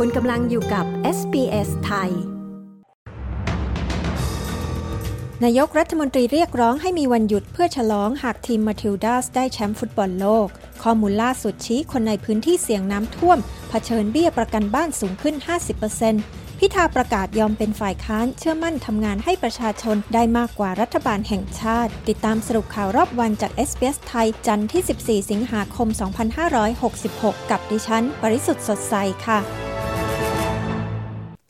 คุณกำลังอยู่กับ SBS ไทย นายกรัฐมนตรีเรียกร้องให้มีวันหยุดเพื่อฉลองหากทีมมาทิลดาสได้แชมป์ฟุตบอลโลก ข้อมูลล่าสุดชี้คนในพื้นที่เสี่ยงน้ำท่วม เผชิญเบี้ยประกันบ้านสูงขึ้น 50%พิธาประกาศยอมเป็นฝ่ายค้านเชื่อมั่นทำงานให้ประชาชนได้มากกว่ารัฐบาลแห่งชาติ ติดตามสรุปข่าวรอบวันจาก s อ s ไทยจันทร์ที่ 14 สิงหาคม 2566 กับดิฉัน ปริสุทธ์สดใสค่ะ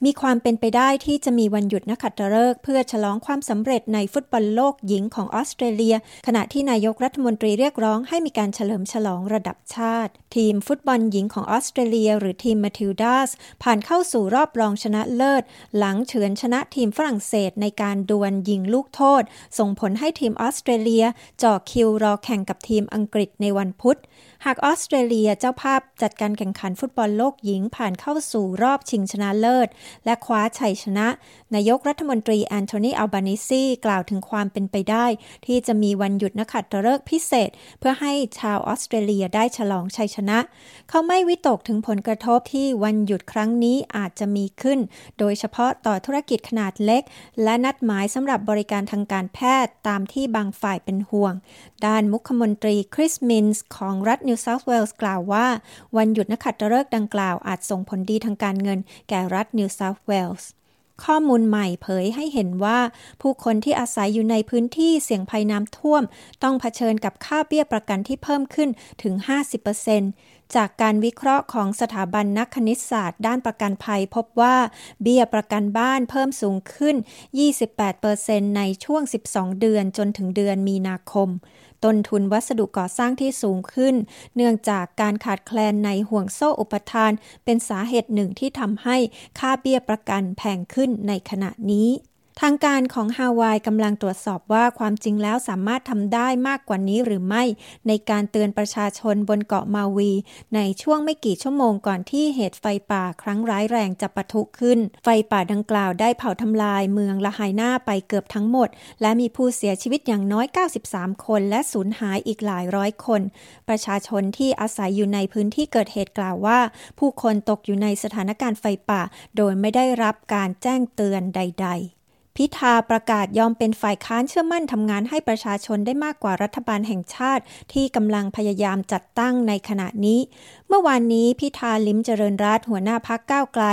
มีความเป็นไปได้ที่จะมีวันหยุดนักขัตฤกษ์เพื่อฉลองความสำเร็จในฟุตบอลโลกหญิงของออสเตรเลีย ขณะที่นายกรัฐมนตรีเรียกร้องให้มีการเฉลิมฉลองระดับชาติ ทีมฟุตบอลหญิงของออสเตรเลีย หรือทีมมาทิลดาสผ่านเข้าสู่รอบรองชนะเลิศ หลังเฉือนชนะทีมฝรั่งเศสในการดวลยิงลูกโทษ ส่งผลให้ทีมออสเตรเลียจ่อคิวรอแข่งกับทีมอังกฤษในวันพุธ หากออสเตรเลียเจ้าภาพจัดการแข่งขันฟุตบอลโลกหญิงผ่านเข้าสู่รอบชิงชนะเลิศ และคว้าชัยชนะ นายกรัฐมนตรีแอนโทนีอัลบานิซีกล่าวถึงความเป็นไปได้ ที่จะมีวันหยุดนักขัตฤกษ์พิเศษ เพื่อให้ชาวออสเตรเลียได้ฉลองชัยชนะ เขาไม่วิตกถึงผลกระทบที่วันหยุดครั้งนี้อาจจะมีขึ้น โดยเฉพาะต่อธุรกิจขนาดเล็ก และนัดหมายสำหรับบริการทางการแพทย์ตามที่บางฝ่ายเป็นห่วง ด้านมุขมนตรีคริสมินส์ของรัฐนิวเซาท์เวลส์กล่าวว่า วันหยุดนักขัตฤกษ์ดังกล่าวอาจส่งผลดีทางการเงินแก่รัฐนิวเซาท์เวลส์ข้อมูลใหม่เผยให้เห็นว่า ผู้คนที่อาศัยอยู่ในพื้นที่เสี่ยงภัยน้ำท่วม ต้องเผชิญกับค่าเบี้ยประกันที่เพิ่มขึ้นถึง 50% จากการวิเคราะห์ของสถาบันนักคณิตศาสตร์ ด้านประกันภัยพบว่าเบี้ยประกันบ้านเพิ่มสูงขึ้น 28%ในช่วง 12 เดือนจนถึงเดือนมีนาคม ต้นทุนวัสดุก่อสร้างที่สูงขึ้น เนื่องจากการขาดแคลนในห่วงโซ่อุปทาน เป็นสาเหตุหนึ่งที่ทำให้ค่าเบี้ยประกันแพงขึ้นในขณะนี้ ทางการของฮาวายกำลังตรวจสอบว่าความจริงแล้วสามารถทำได้มากกว่านี้หรือไม่ ในการเตือนประชาชนบนเกาะมาวี ในช่วงไม่กี่ชั่วโมงก่อนที่เหตุไฟป่าครั้งร้ายแรงจะปะทุขึ้น ไฟป่าดังกล่าวได้เผาทำลายเมืองละหายหน้าไปเกือบทั้งหมด และมีผู้เสียชีวิตอย่างน้อย 93 คน และสูญหายอีกหลายร้อยคน ประชาชนที่อาศัยอยู่ในพื้นที่เกิดเหตุกล่าวว่า ผู้คนตกอยู่ในสถานการณ์ไฟป่า โดยไม่ได้รับการแจ้งเตือนใด ๆ พิธาประกาศยอมเป็นฝ่ายค้านเชื่อมั่นทำงานให้ประชาชนได้มากกว่ารัฐบาลแห่งชาติ ที่กำลังพยายามจัดตั้งในขณะนี้ เมื่อวานนี้พิธาลิ้มเจริญรัตหัวหน้าพักก้าวไกล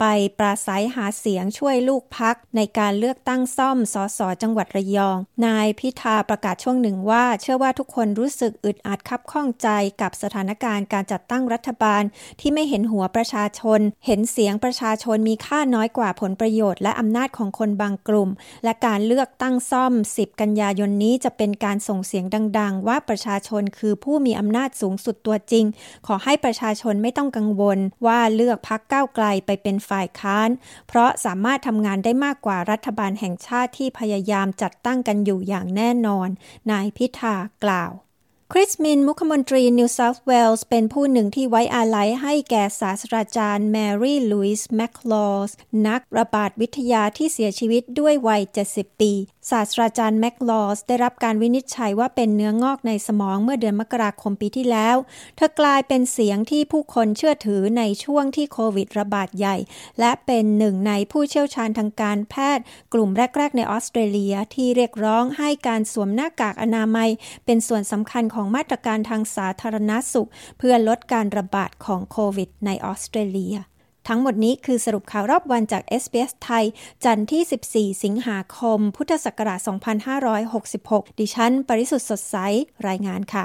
ไปปราศัยหาเสียงช่วยลูกพักในการเลือกตั้งซ่อมสสจังหวัดระยอง นายพิธาประกาศช่วงหนึ่งว่า เชื่อว่าทุกคนรู้สึกอึดอัดคับข้องใจกับสถานการณ์การจัดตั้งรัฐบาล ที่ไม่เห็นหัวประชาชน เห็นเสียงประชาชนมีค่าน้อยกว่าผลประโยชน์และอำนาจของคนบางกลุ่ม และการเลือกตั้งซ่อม 10 กันยายนนี้จะเป็นการส่งเสียงดัง ๆ ว่าประชาชนคือผู้มีอำนาจสูงสุดตัวจริง ขอให้ประชาชนไม่ต้องกังวลว่าเลือกพรรคก้าวไกลไปเป็นฝ่ายค้าน เพราะสามารถทำงานได้มากกว่ารัฐบาลแห่งชาติที่พยายามจัดตั้งกันอยู่อย่างแน่นอน นายพิธากล่าว คริสมิน มุขมนตรีนิวเซาท์เวลส์เป็นผู้หนึ่งที่ไว้อาลัยให้แก่ศาสตราจารย์แมรี่ลุยส์แมคลอสนักระบาดวิทยาที่เสียชีวิตด้วยวัย 70 ปี ศาสตราจารย์แมคลอสได้รับการวินิจฉัยว่าเป็นเนื้องอกในสมองเมื่อเดือนมกราคมปีที่แล้ว เธอกลายเป็นเสียงที่ผู้คนเชื่อถือในช่วงที่โควิดระบาดใหญ่ และเป็นหนึ่งในผู้เชี่ยวชาญทางการแพทย์ กลุ่มแรก ๆ ในออสเตรเลียที่เรียกร้องให้การสวมหน้ากากอนามัย เป็นส่วนสำคัญของมาตรการทางสาธารณสุข เพื่อลดการระบาดของโควิดในออสเตรเลีย ทั้งหมดนี้คือสรุปข่าวรอบวันจาก SBS ไทย จันทร์ที่ 14 สิงหาคม พุทธศักราช 2566 ดิฉัน ปริสุทธ์สดใส รายงานค่ะ